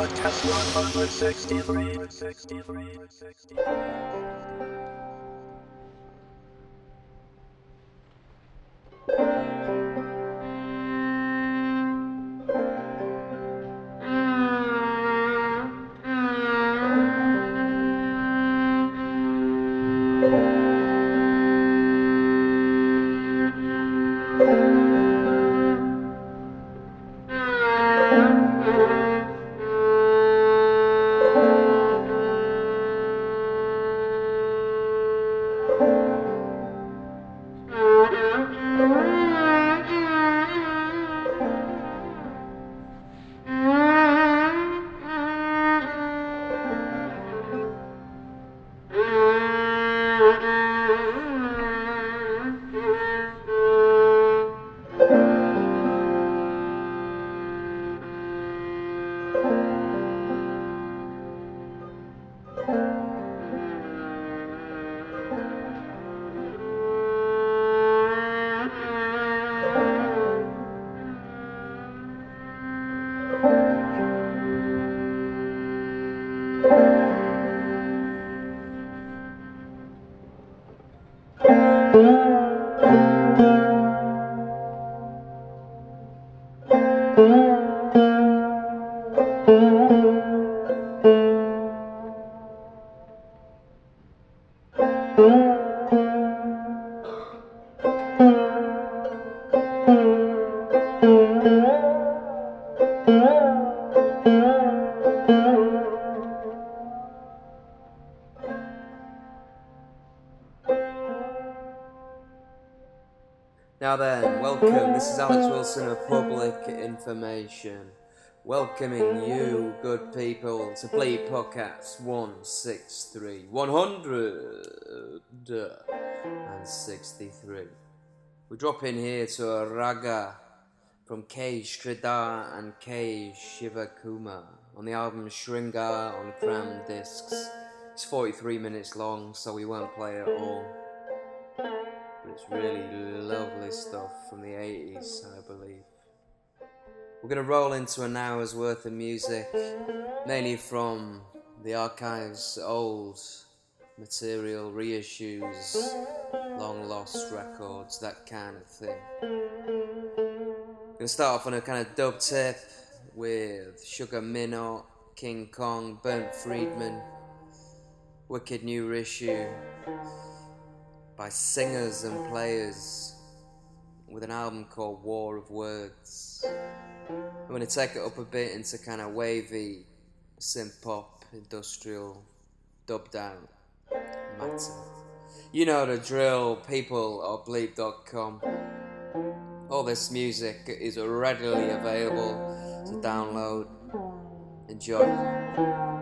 Podcast 163. 163. 163. Of Public Information. Welcoming you, good people, to Bleep Podcast 163. 163. We drop in here to a raga from K. Sridhar and K. Shivakumar on the album Shringar on Cram Discs. It's 43 minutes long, so we won't play it all. It's really lovely stuff from the 80s, I believe. We're going to roll into an hour's worth of music, mainly from the archives, old material, reissues, long lost records, that kind of thing. We're Gonna start off on a kind of dub tip with Sugar Minott, King Kong, Burnt Friedman, Wicked New Reissue by singers and players with an album called War of Words. I'm going to take it up a bit into kind of wavy synth pop, industrial, dub down matter. You know the drill, people or bleep.com. All this music is readily available to download. Enjoy.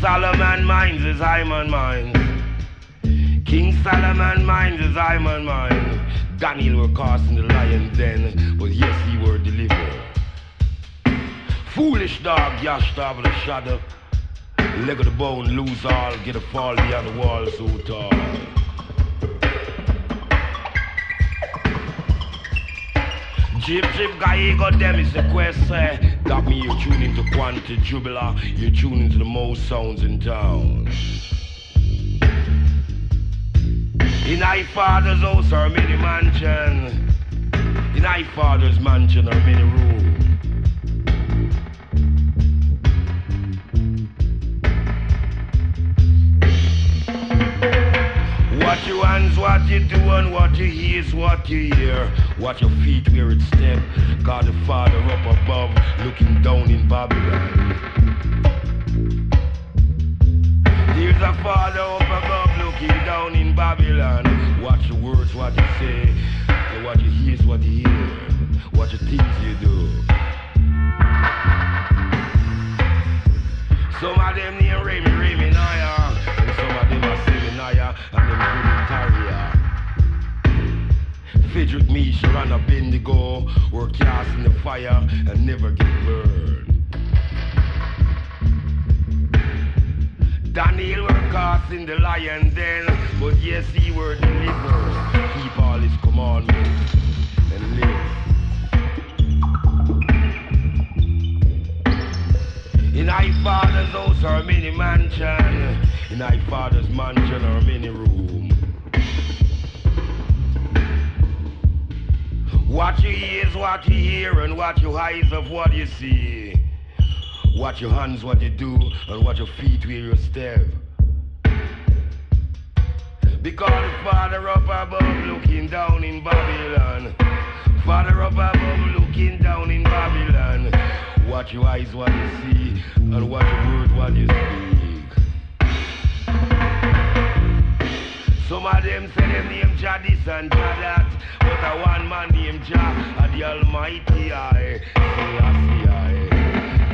Solomon Mines is Hyman minds. King Solomon Mines is Hyman minds. Daniel were cast in the lion den, but yes, he were delivered. Foolish dog, yashed over the shadow. Leg of the bone, lose all, get a fall beyond the wall so tall. Chip guy got them is the quest eh? Got me you're tune into Quantity Jubilar You tune into the most sounds in town. In my father's house or mini mansion. In my father's mansion or mini room. What you hands, what you do, and what you hear is what you hear. Watch your feet where it step. God the Father up above, looking down in Babylon. There's a Father up above, looking down in Babylon. Watch your words, what you say. And what you hear is what you hear. What your things you do. Some of them near Remy, Remy, Naya. And some of them are Seminaya. And them Frederick me, Sharana Bendigo, were cast in the fire and never get burned. Daniel were cast in the lion den, but yes, he were delivered. Keep all his commandments and live. In thy father's house are many mansions, in thy father's mansion are many rooms. What you hear is what you hear, and what your eyes of what you see. What your hands, what you do, and what your feet where you step. Because the Father up above looking down in Babylon. Father up above looking down in Babylon. What your eyes, what you see, and what your word, what you speak. Some of them say them name Jah this and Jah that. But a one man named Jah, the Almighty I. See I.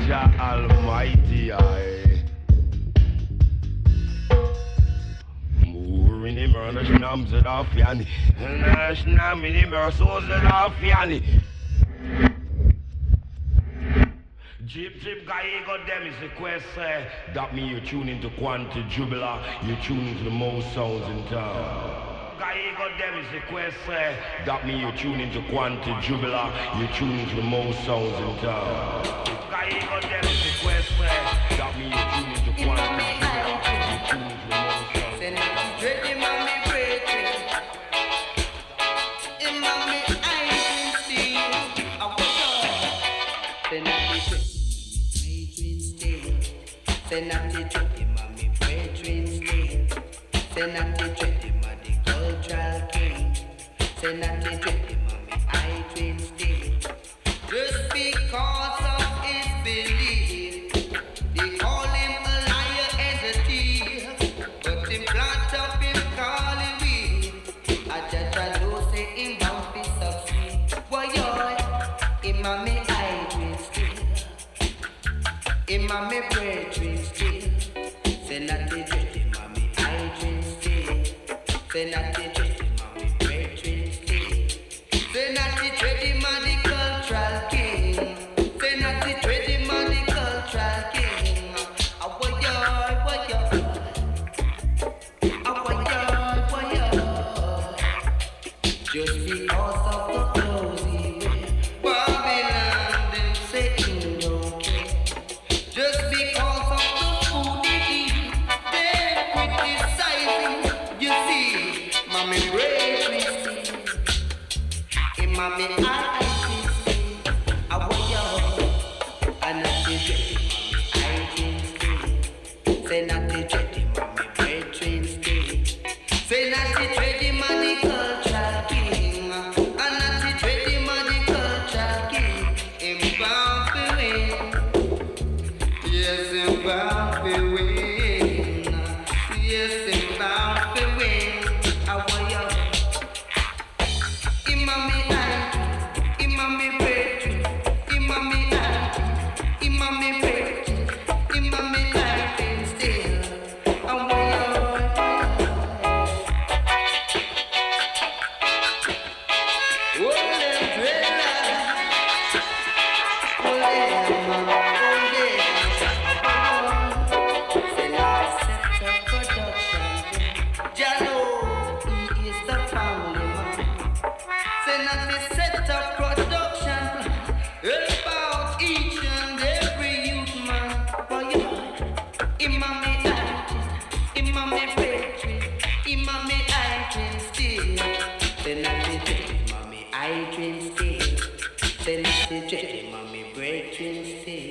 Jah Almighty I. More in him, and a shnam zed off yani. And a shnam in him, or so zed Jip Jip got them. Is the quest uh, That mean you tune into Quantity Jubilar You tune into the most sounds in town. Got them. Is the quest uh, That mean you tune into Quantity Jubilar You tune into the most sounds in town. Got them. Is the quest uh, That mean you tune into Quantity Jubilar Say not the dread the cultural king. Say not the dread I dream still. Then I see. dream, mommy, break dream still.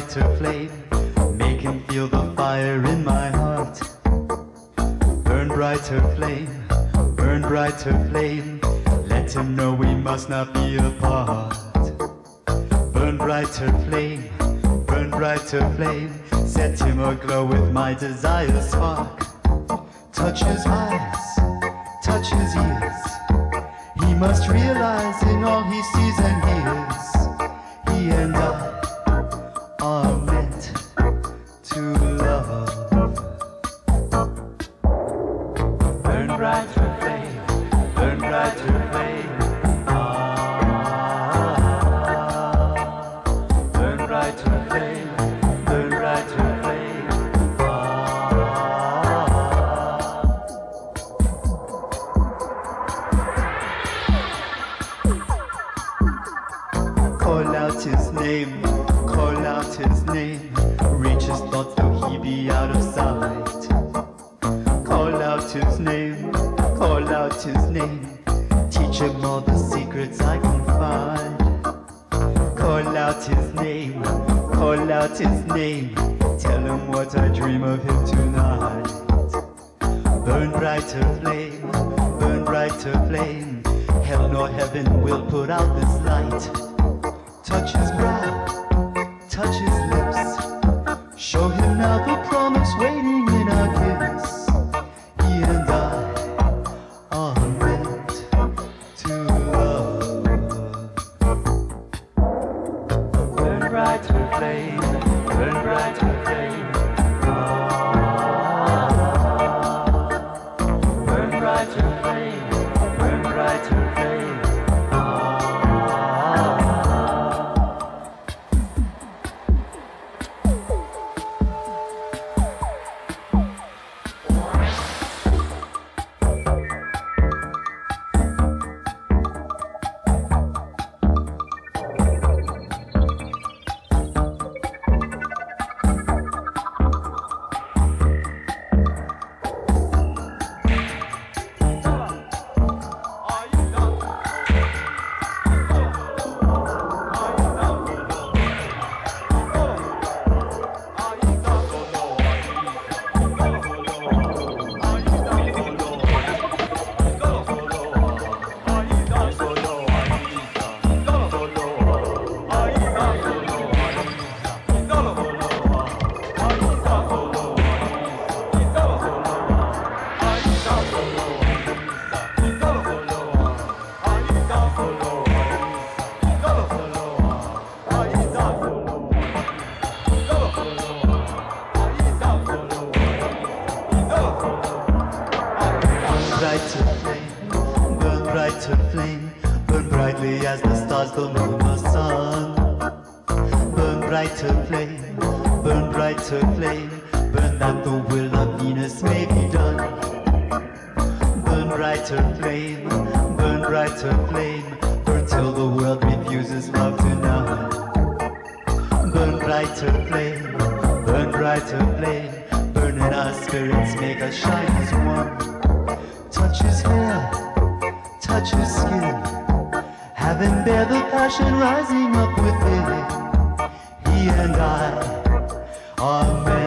brighter flame. Make him feel the fire in my heart. Burn brighter flame, burn brighter flame. Let him know we must not be apart. Burn brighter flame, burn brighter flame. Set him aglow with my desires. out his name, call out his name. Reach his thoughts though he be out of sight. Call out his name, call out his name. Teach him all the secrets I can find. Call out his name, call out his name. Tell him what I dream of him tonight. Burn brighter flame, burn brighter flame. Hell nor heaven will put out this light touches brighter flame, burn brighter flame, burn that the will of Venus. May be done. Burn brighter flame, burn brighter flame, burn till the world refuses love to none. Burn brighter flame, burn brighter flame, burn in our spirits, make us shine as one. Touch his hair, touch his skin, have him bear the passion rising up within. And I are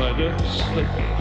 by the slippers.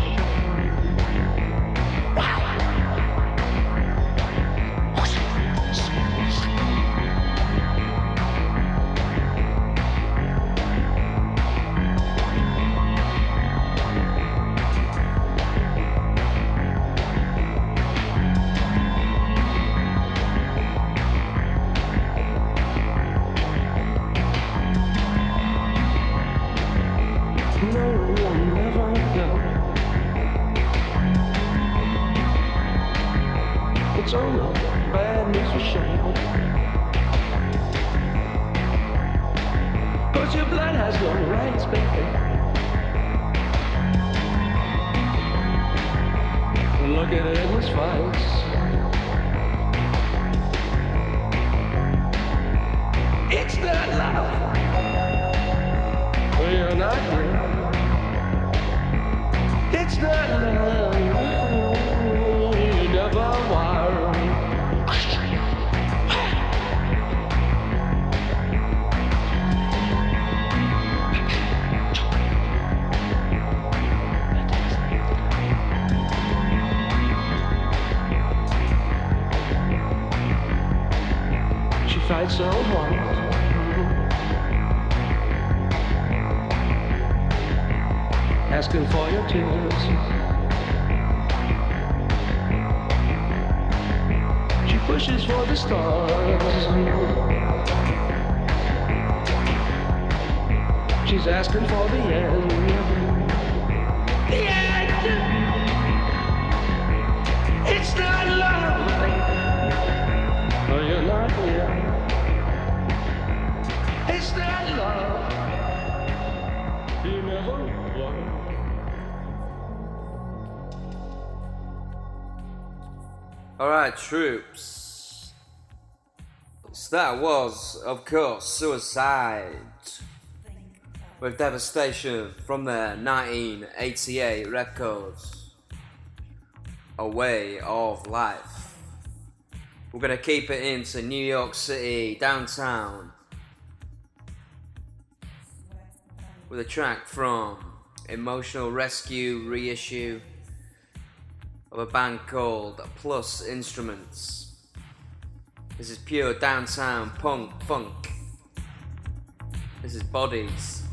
That was, of course, Suicide with Devastation from their 1988 records, A Way of Life. We're going to keep it into New York City, downtown, with a track from Emotional Rescue reissue of a band called Plus Instruments. This is pure downtown punk funk. This is bodies.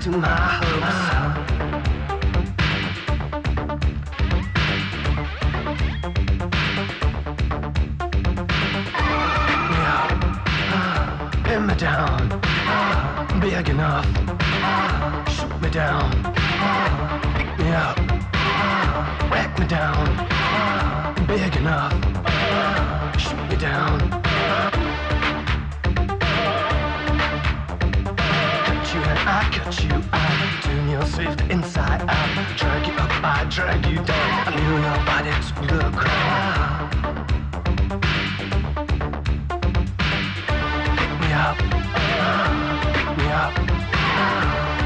To my hopes. Pin me down, big enough. Shoot me down, pick me up, whack me down, big enough. Shoot me down. I cut you out, turn your swift inside out, drag you up, I drag you down. I knew your body to the ground. Pick me up, pick me up,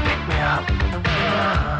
pick me up.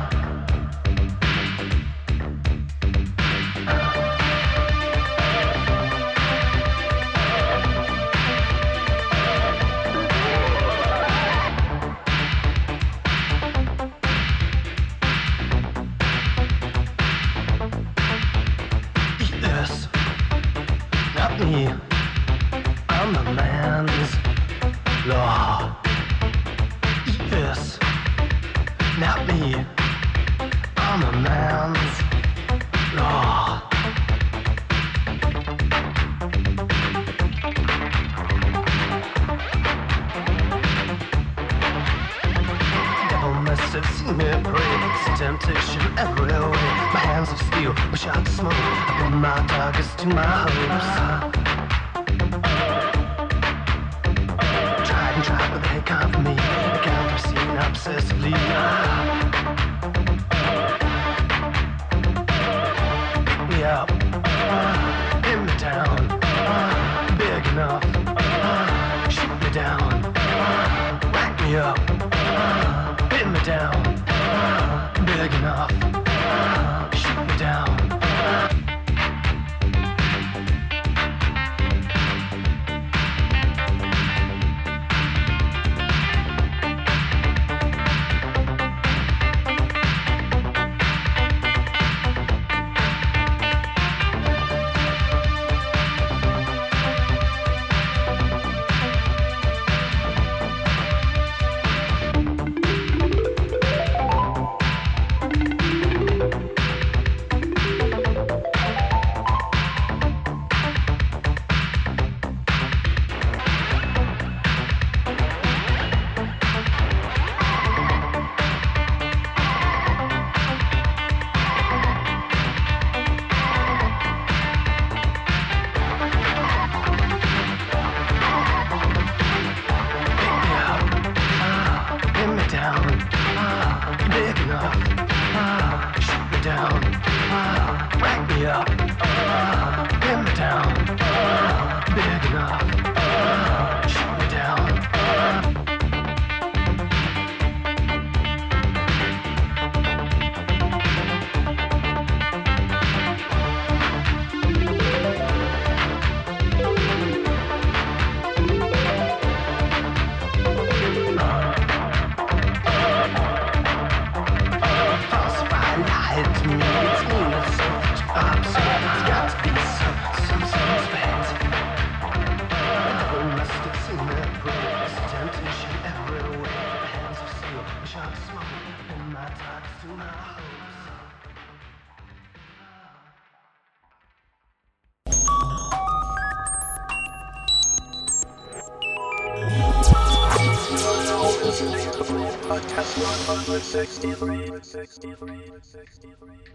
60 degrees, 60 degrees, 60 degrees.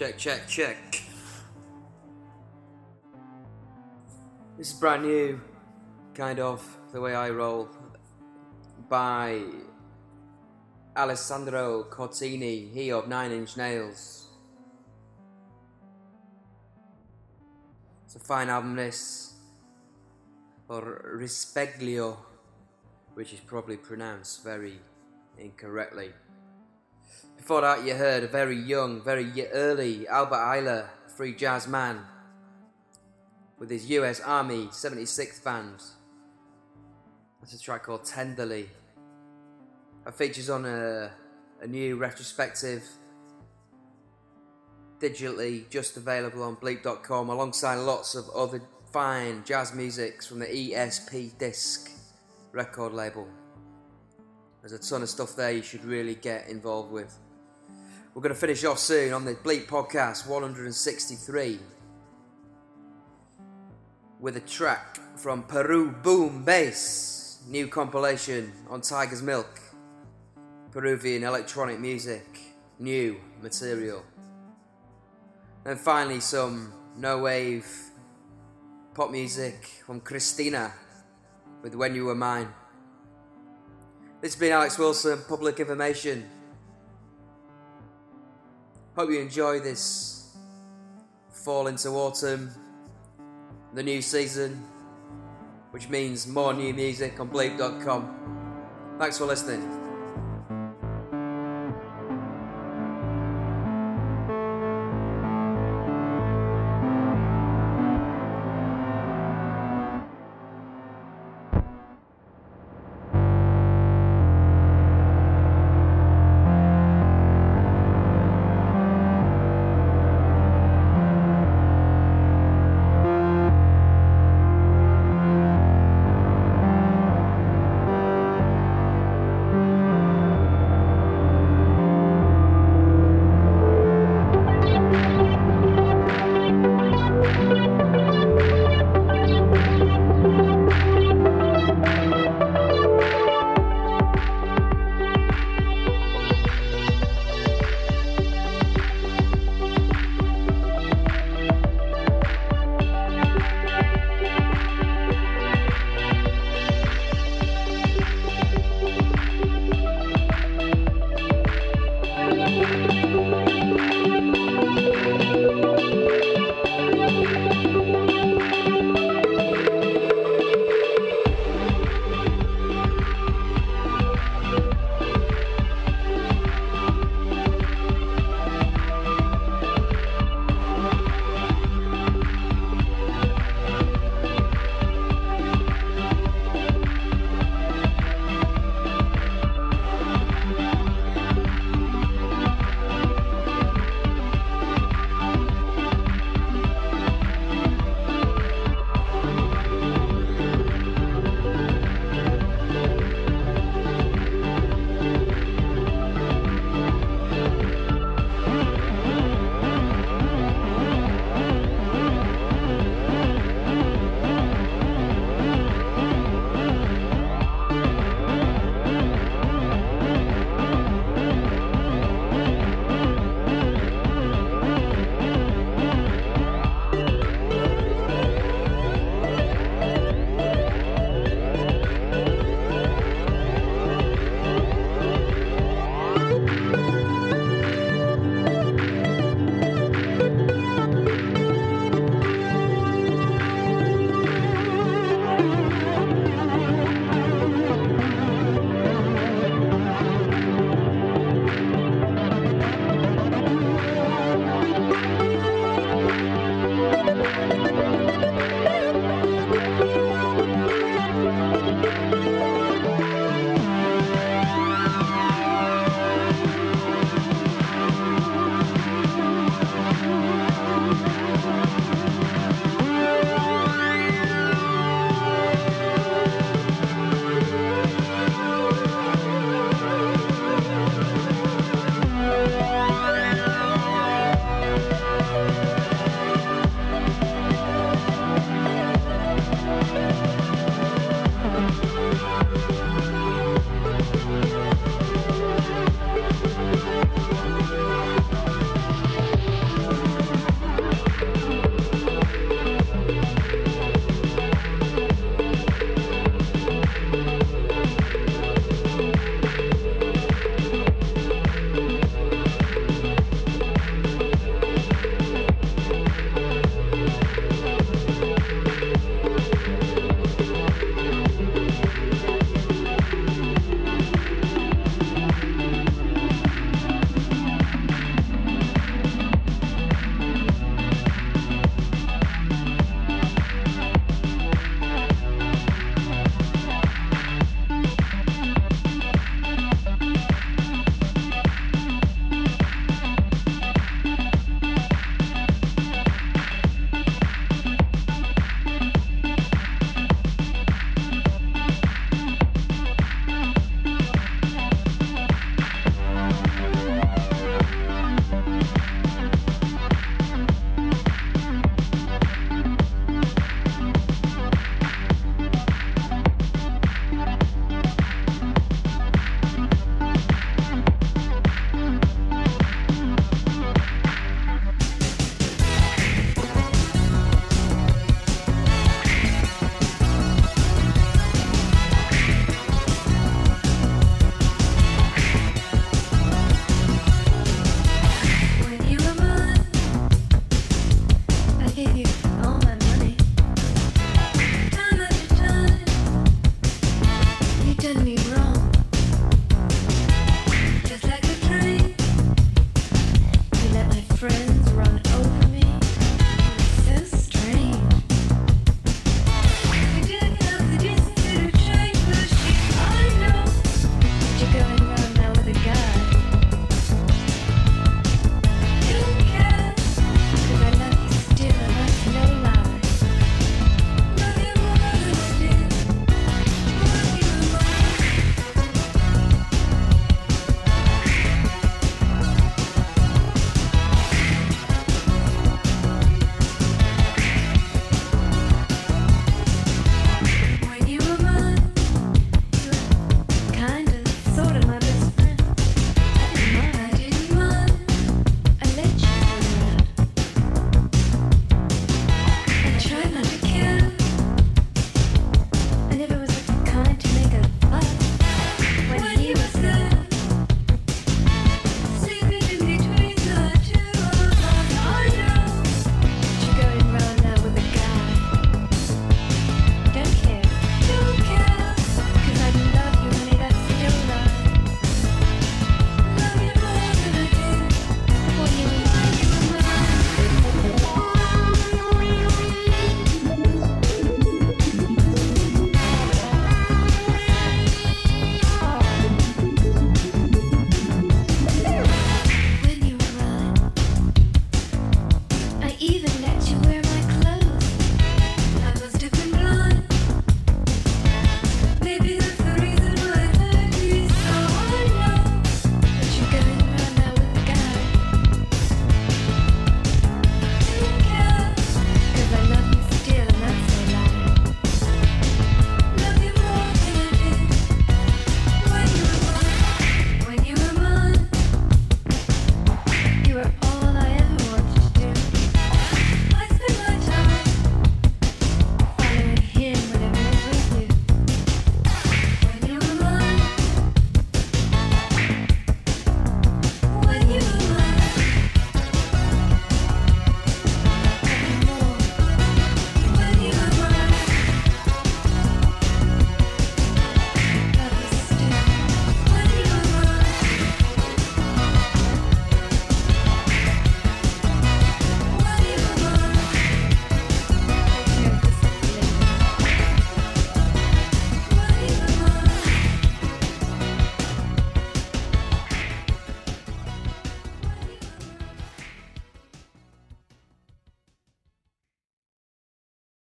Check, check, check. This is brand new, kind of, the way I roll, by Alessandro Cortini, he of Nine Inch Nails. It's a fine album, this, or Risveglio, which is probably pronounced very incorrectly. Before that, you heard a very young, very early Albert Ayler, free jazz man, with his US Army 76th band. That's a track called Tenderly. That features on a, a new retrospective, digitally just available on bleep.com, alongside lots of other fine jazz musics from the ESP Disc record label. There's a ton of stuff there you should really get involved with. We're going to finish off soon on the Bleep Podcast 163 with a track from Peru Boom Bass, new compilation on Tiger's Milk, Peruvian electronic music, new material. And finally, some no wave pop music from Cristina with When You Were Mine. This has been Alex Wilson, Public Information. Hope you enjoy this fall into autumn, the new season, which means more new music on bleep.com. Thanks for listening.